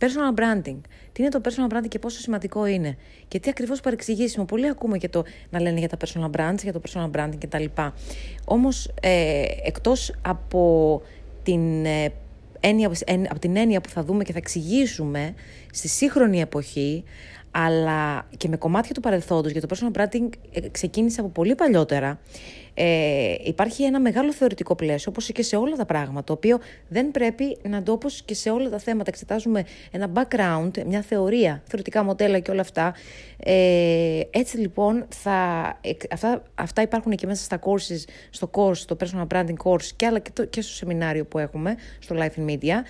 Personal branding. Τι είναι το personal branding και πόσο σημαντικό είναι. Και τι ακριβώς παρεξηγήσιμο. Πολλοί ακούμε και το να λένε για τα personal brands, για το personal branding κτλ. Όμως, ε, εκτός από την ε, έννοια, από την έννοια που θα δούμε και θα εξηγήσουμε στη σύγχρονη εποχή, αλλά και με κομμάτια του παρελθόντος, γιατί το personal branding ε, ξεκίνησε από πολύ παλιότερα, ε, υπάρχει ένα μεγάλο θεωρητικό πλαίσιο, όπως και σε όλα τα πράγματα, το οποίο δεν πρέπει να το όπως και σε όλα τα θέματα εξετάζουμε ένα background, μια θεωρία, θεωρητικά μοντέλα και όλα αυτά. Ε, έτσι λοιπόν, θα, αυτά, αυτά υπάρχουν και μέσα στα courses, στο course, το personal branding course και, άλλα και, το, και στο σεμινάριο που έχουμε στο Life in Media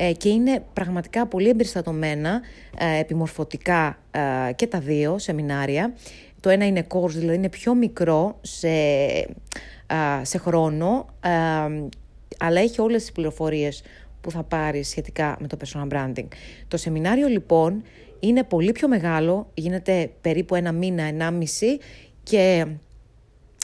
ε, και είναι πραγματικά πολύ εμπεριστατωμένα, ε, επιμορφωτικά ε, και τα δύο σεμινάρια. Το ένα είναι course, δηλαδή είναι πιο μικρό σε, σε χρόνο, αλλά έχει όλες τις πληροφορίες που θα πάρεις σχετικά με το personal branding. Το σεμινάριο λοιπόν είναι πολύ πιο μεγάλο, γίνεται περίπου ένα μήνα, ενάμιση και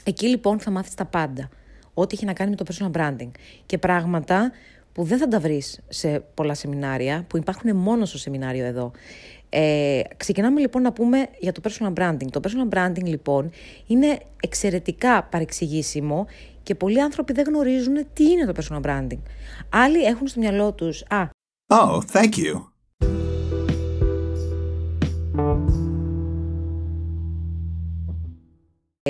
εκεί λοιπόν θα μάθεις τα πάντα. Ό,τι έχει να κάνει με το personal branding. Και πράγματα που δεν θα τα βρεις σε πολλά σεμινάρια, που υπάρχουν μόνο στο σεμινάριο εδώ. Ε, ξεκινάμε λοιπόν να πούμε για το personal branding. Το personal branding λοιπόν είναι εξαιρετικά παρεξηγήσιμο και πολλοί άνθρωποι δεν γνωρίζουν τι είναι το personal branding. Άλλοι έχουν στο μυαλό τους «Α, Oh, thank you.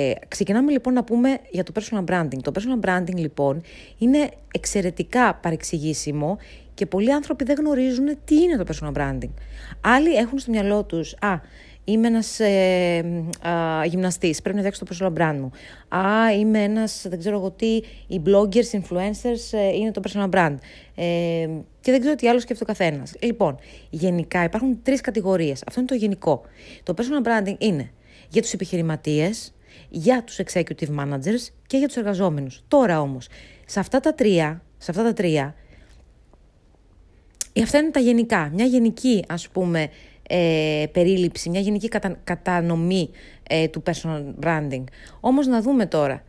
Ε, ξεκινάμε λοιπόν να πούμε για το personal branding. Το personal branding λοιπόν είναι εξαιρετικά παρεξηγήσιμο και πολλοί άνθρωποι δεν γνωρίζουν τι είναι το personal branding. Άλλοι έχουν στο μυαλό τους, α, είμαι ένας ε, γυμναστής, πρέπει να φτιάξω το personal brand μου. Α, είμαι ένας, δεν ξέρω εγώ τι, οι bloggers, influencers ε, είναι το personal brand. Ε, και δεν ξέρω τι άλλο σκέφτεται ο καθένας. Λοιπόν, γενικά υπάρχουν τρεις κατηγορίες. Αυτό είναι το γενικό. Το personal branding είναι για τους επιχειρηματίες, για τους executive managers και για τους εργαζόμενους. Τώρα όμως, σε αυτά τα τρία, σε αυτά τα τρία, αυτά είναι τα γενικά, μια γενική ας πούμε ε, περίληψη, μια γενική κατανομή ε, του personal branding. Όμως να δούμε τώρα,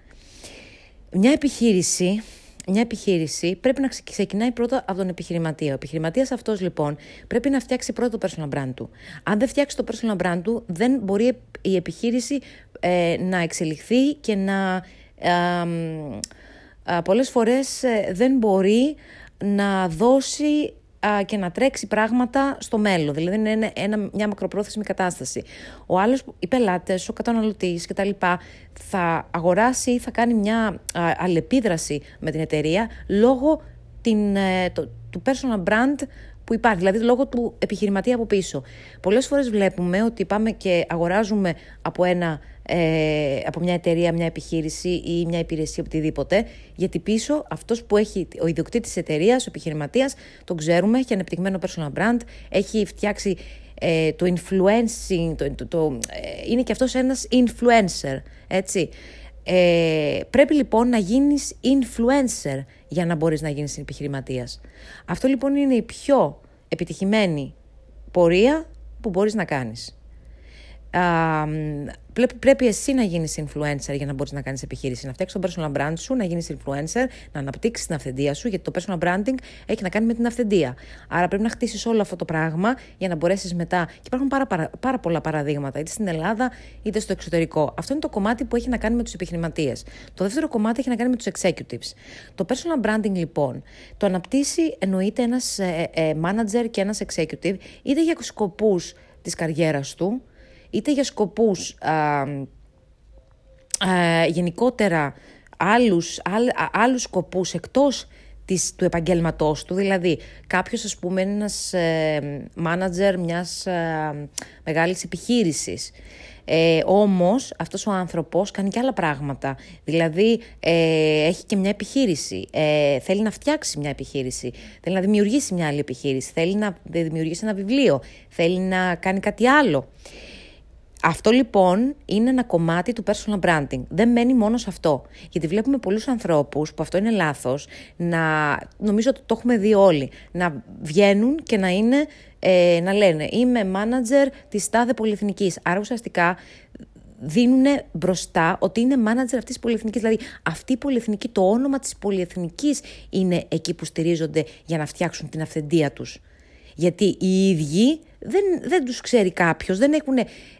μια επιχείρηση μια επιχείρηση πρέπει να ξεκινάει πρώτα από τον επιχειρηματία. Ο επιχειρηματίας αυτός λοιπόν πρέπει να φτιάξει πρώτα το personal brand του. Αν δεν φτιάξει το personal brand του, δεν μπορεί η επιχείρηση ε, να εξελιχθεί και να. Ε, ε, πολλές φορές δεν μπορεί να δώσει και να τρέξει πράγματα στο μέλλον. Δηλαδή είναι ένα, μια μακροπρόθεσμη κατάσταση. Ο άλλος, οι πελάτες, ο καταναλωτής κτλ. θα αγοράσει ή θα κάνει μια αλληλεπίδραση με την εταιρεία λόγω την, ε, του personal brand που υπάρχει, δηλαδή λόγω του επιχειρηματία από πίσω. Πολλές φορές βλέπουμε ότι πάμε και αγοράζουμε από ένα ε, από μια εταιρεία, μια επιχείρηση ή μια υπηρεσία, οτιδήποτε. Γιατί πίσω αυτός που έχει ο ιδιοκτήτης της εταιρείας, ο επιχειρηματίας, τον ξέρουμε, έχει ανεπτυγμένο personal brand, έχει φτιάξει ε, το influencing, το, το, ε, είναι και αυτός ένας influencer, έτσι. Ε, πρέπει λοιπόν να γίνεις influencer για να μπορείς να γίνεις επιχειρηματίας. Αυτό λοιπόν είναι η πιο επιτυχημένη πορεία που μπορείς να κάνεις πρέπει εσύ να γίνεις influencer για να μπορείς να κάνεις επιχείρηση. Να φτιάξεις το personal brand σου, να γίνεις influencer, να αναπτύξεις την αυθεντία σου, γιατί το personal branding έχει να κάνει με την αυθεντία. Άρα πρέπει να χτίσεις όλο αυτό το πράγμα για να μπορέσεις μετά. Και υπάρχουν πάρα, πάρα, πάρα πολλά παραδείγματα, είτε στην Ελλάδα είτε στο εξωτερικό. Αυτό είναι το κομμάτι που έχει να κάνει με τους επιχειρηματίες. Το δεύτερο κομμάτι έχει να κάνει με τους executives. Το personal branding λοιπόν το αναπτύσσει εννοείται ένας ε, ε, manager και ένας executive είτε για σκοπούς της καριέρας του, είτε για σκοπούς α, γενικότερα άλλους, άλλ, άλλους σκοπούς εκτός της, του επαγγέλματός του, δηλαδή κάποιος ας πούμε είναι ένας μάνατζερ μιας ε, μεγάλης επιχείρησης. Ε, όμως αυτός ο άνθρωπος κάνει και άλλα πράγματα, δηλαδή ε, έχει και μια επιχείρηση, ε, θέλει να φτιάξει μια επιχείρηση, θέλει να δημιουργήσει μια άλλη επιχείρηση, θέλει να δημιουργήσει ένα βιβλίο, θέλει να κάνει κάτι άλλο. Αυτό λοιπόν είναι ένα κομμάτι του personal branding. Δεν μένει μόνο σε αυτό. Γιατί βλέπουμε πολλούς ανθρώπους, που αυτό είναι λάθος, να, νομίζω ότι το έχουμε δει όλοι, να βγαίνουν και να, είναι, ε, να λένε είμαι manager της τάδε πολυεθνικής. Άρα ουσιαστικά δίνουν μπροστά ότι είναι manager αυτής της πολυεθνικής. Δηλαδή αυτή η πολυεθνική, το όνομα της πολυεθνικής είναι εκεί που στηρίζονται για να φτιάξουν την αυθεντία τους. Γιατί οι ίδιοι δεν, δεν τους ξέρει κάποιος, δεν,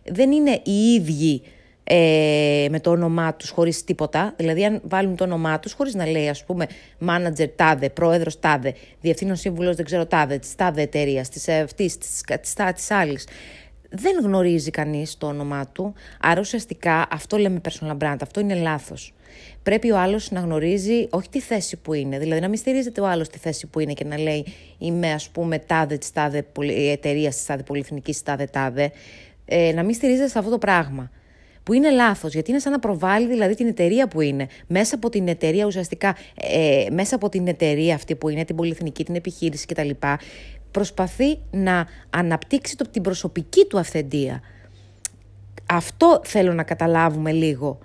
δεν είναι οι ίδιοι ε, με το όνομά τους χωρίς τίποτα. Δηλαδή αν βάλουν το όνομά τους χωρίς να λέει ας πούμε manager τάδε, πρόεδρος τάδε, διευθύνων σύμβουλος δεν ξέρω τάδε, της τάδε εταιρείας, της αυτής, της, της, της άλλης. Δεν γνωρίζει κανείς το όνομά του, άρα ουσιαστικά αυτό λέμε personal brand, αυτό είναι λάθος. Πρέπει ο άλλος να γνωρίζει όχι τη θέση που είναι, δηλαδή να μην στηρίζεται ο άλλος τη θέση που είναι και να λέει είμαι ας πούμε τάδε της τάδε εταιρεία της τάδε πολυεθνικής τάδε τάδε, ε, να μην στηρίζεται σε αυτό το πράγμα που είναι λάθος, γιατί είναι σαν να προβάλλει δηλαδή την εταιρεία που είναι. Μέσα από την εταιρεία ουσιαστικά, ε, μέσα από την εταιρεία αυτή που είναι, την πολυεθνική, την επιχείρηση κτλ. Προσπαθεί να αναπτύξει το, την προσωπική του αυθεντία. Αυτό θέλω να καταλάβουμε λίγο.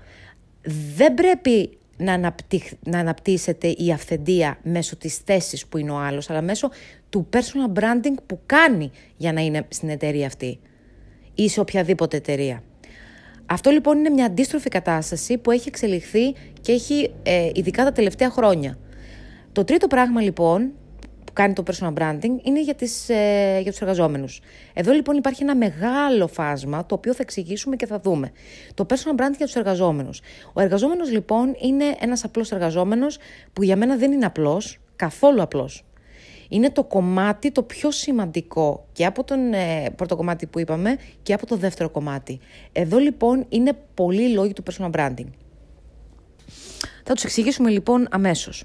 Δεν πρέπει να, αναπτύχ, να αναπτύσσεται η αυθεντία μέσω της θέσης που είναι ο άλλος, αλλά μέσω του personal branding που κάνει για να είναι στην εταιρεία αυτή ή σε οποιαδήποτε εταιρεία. Αυτό λοιπόν είναι μια αντίστροφη κατάσταση που έχει εξελιχθεί και έχει ε, ειδικά τα τελευταία χρόνια. Το τρίτο πράγμα λοιπόν που κάνει το personal branding είναι για, τις, ε, για τους εργαζόμενους. Εδώ λοιπόν υπάρχει ένα μεγάλο φάσμα το οποίο θα εξηγήσουμε και θα δούμε. Το personal branding για τους εργαζόμενους. Ο εργαζόμενος λοιπόν είναι ένας απλός εργαζόμενος που για μένα δεν είναι απλός, καθόλου απλός είναι το κομμάτι το πιο σημαντικό και από τον ε, πρώτο κομμάτι που είπαμε και από το δεύτερο κομμάτι. Εδώ λοιπόν είναι πολλοί λόγοι του personal branding. Θα τους εξηγήσουμε λοιπόν αμέσως.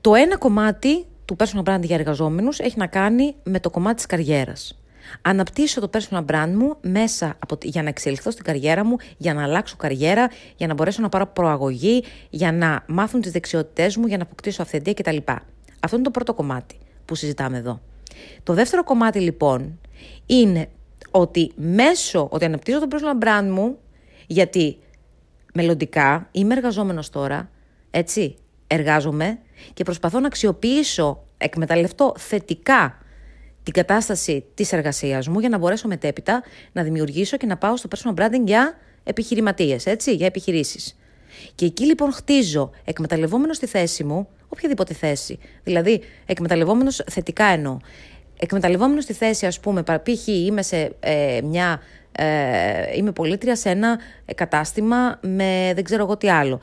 Το ένα κομμάτι του personal branding για εργαζόμενους έχει να κάνει με το κομμάτι της καριέρας. Αναπτύσσω το personal brand μου μέσα από, για να εξελιχθώ στην καριέρα μου, για να αλλάξω καριέρα, για να μπορέσω να πάρω προαγωγή, για να μάθουν τις δεξιότητές μου, για να αποκτήσω αυθεντία κτλ. Αυτό είναι το πρώτο κομμάτι που συζητάμε εδώ. Το δεύτερο κομμάτι λοιπόν είναι ότι μέσω, ότι αναπτύσσω το personal brand μου, γιατί μελλοντικά είμαι εργαζόμενος τώρα, έτσι, εργάζομαι και προσπαθώ να αξιοποιήσω, εκμεταλλευτώ θετικά την κατάσταση της εργασίας μου για να μπορέσω μετέπειτα να δημιουργήσω και να πάω στο personal branding για επιχειρηματίες, έτσι, για επιχειρήσεις. Και εκεί λοιπόν χτίζω, εκμεταλλευόμενος τη θέση μου, οποιαδήποτε θέση. Δηλαδή, εκμεταλλευόμενος θετικά εννοώ. Εκμεταλλευόμενος τη θέση, ας πούμε, π.χ. είμαι σε ε, μια. Ε, είμαι πολίτρια σε ένα κατάστημα με δεν ξέρω εγώ τι άλλο.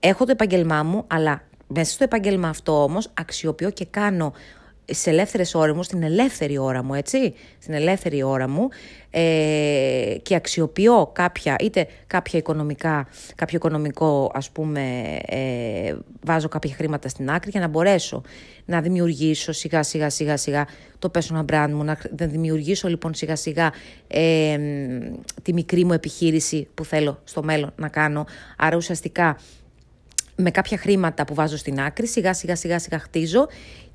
Έχω το επάγγελμά μου, αλλά μέσα στο επάγγελμα αυτό όμως αξιοποιώ και κάνω σε ελεύθερες ώρες μου, στην ελεύθερη ώρα μου, έτσι, στην ελεύθερη ώρα μου ε, και αξιοποιώ κάποια, είτε κάποια οικονομικά, κάποιο οικονομικό, ας πούμε, ε, βάζω κάποια χρήματα στην άκρη για να μπορέσω να δημιουργήσω σιγά σιγά σιγά σιγά το personal brand μου, να, δημιουργήσω λοιπόν σιγά σιγά ε, τη μικρή μου επιχείρηση που θέλω στο μέλλον να κάνω. Άρα ουσιαστικά με κάποια χρήματα που βάζω στην άκρη, σιγά σιγά σιγά σιγά χτίζω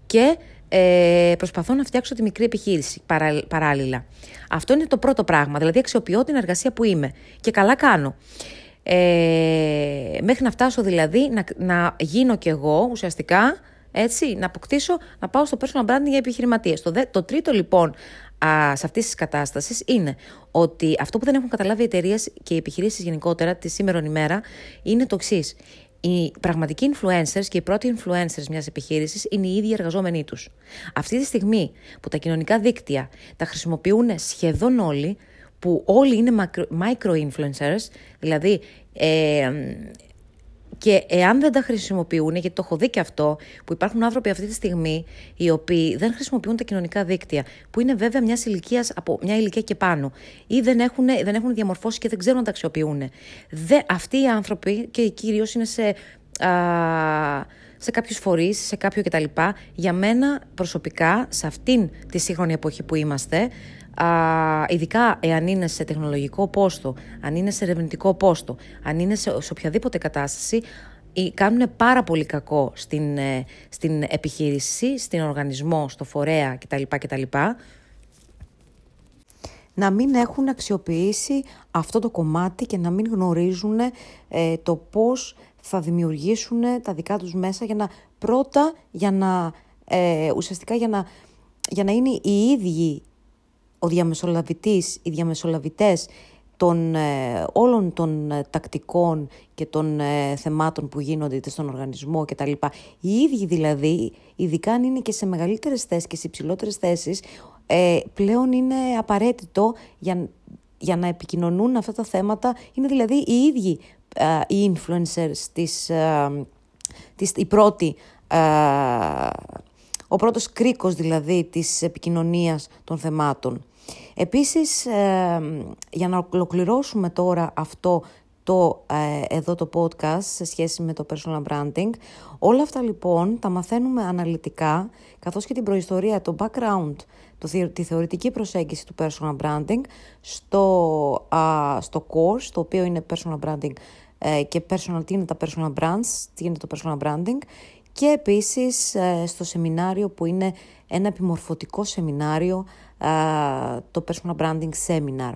και ε, προσπαθώ να φτιάξω τη μικρή επιχείρηση παράλληλα. Αυτό είναι το πρώτο πράγμα, δηλαδή αξιοποιώ την εργασία που είμαι και καλά κάνω. Ε, μέχρι να φτάσω δηλαδή να, να γίνω κι εγώ ουσιαστικά έτσι, να αποκτήσω, να πάω στο personal branding για επιχειρηματίες. Το, το τρίτο λοιπόν α, σε αυτής της κατάστασης είναι ότι αυτό που δεν έχουν καταλάβει οι εταιρείες και οι επιχειρήσεις γενικότερα τη σήμερα ημέρα είναι το εξής οι πραγματικοί influencers και οι πρώτοι influencers μιας επιχείρησης είναι οι ίδιοι εργαζόμενοι τους. Αυτή τη στιγμή που τα κοινωνικά δίκτυα τα χρησιμοποιούν σχεδόν όλοι, που όλοι είναι micro-influencers, δηλαδή ε, και εάν δεν τα χρησιμοποιούν, γιατί το έχω δει και αυτό, που υπάρχουν άνθρωποι αυτή τη στιγμή οι οποίοι δεν χρησιμοποιούν τα κοινωνικά δίκτυα, που είναι βέβαια μιας ηλικίας από μια ηλικία και πάνω, ή δεν έχουν, δεν έχουν διαμορφώσει και δεν ξέρουν να τα αξιοποιούν. Δε, αυτοί οι άνθρωποι, και κυρίως είναι σε. Α, σε κάποιους φορείς, σε κάποιο κτλ. Για μένα προσωπικά, σε αυτήν τη σύγχρονη εποχή που είμαστε, α, ειδικά εάν είναι σε τεχνολογικό πόστο, αν είναι σε ερευνητικό πόστο, αν είναι σε, σε οποιαδήποτε κατάσταση, κάνουν πάρα πολύ κακό στην, ε, στην επιχείρηση, στην οργανισμό, στο φορέα κτλ. κτλ να μην έχουν αξιοποιήσει αυτό το κομμάτι και να μην γνωρίζουν ε, το πώς θα δημιουργήσουν τα δικά τους μέσα για να πρώτα για να ε, ουσιαστικά για να, για να είναι οι ίδιοι ο διαμεσολαβητής, οι διαμεσολαβητές των, ε, όλων των ε, τακτικών και των ε, θεμάτων που γίνονται είτε στον οργανισμό κτλ. Οι ίδιοι δηλαδή, ειδικά αν είναι και σε μεγαλύτερες θέσεις και σε υψηλότερες θέσεις, πλέον είναι απαραίτητο για, για να επικοινωνούν αυτά τα θέματα. Είναι δηλαδή οι ίδιοι οι influencers, της, της, οι πρώτοι, ο πρώτος κρίκος δηλαδή της επικοινωνίας των θεμάτων. Επίσης, ε, για να ολοκληρώσουμε τώρα αυτό το, ε, εδώ το podcast σε σχέση με το personal branding. Όλα αυτά λοιπόν τα μαθαίνουμε αναλυτικά, καθώς και την προϊστορία, το background, το, τη θεωρητική προσέγγιση του personal branding στο, στο course, το οποίο είναι personal branding ε, και personal, τι είναι τα personal brands, τι είναι το personal branding και επίσης στο σεμινάριο που είναι ένα επιμορφωτικό σεμινάριο το Personal Branding Seminar.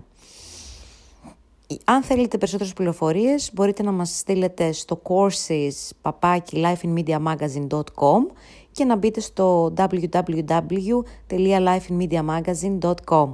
Αν θέλετε περισσότερες πληροφορίες μπορείτε να μας στείλετε στο courses papaki lifeinmediamagazine.com και να μπείτε στο www.lifeinmediamagazine.com.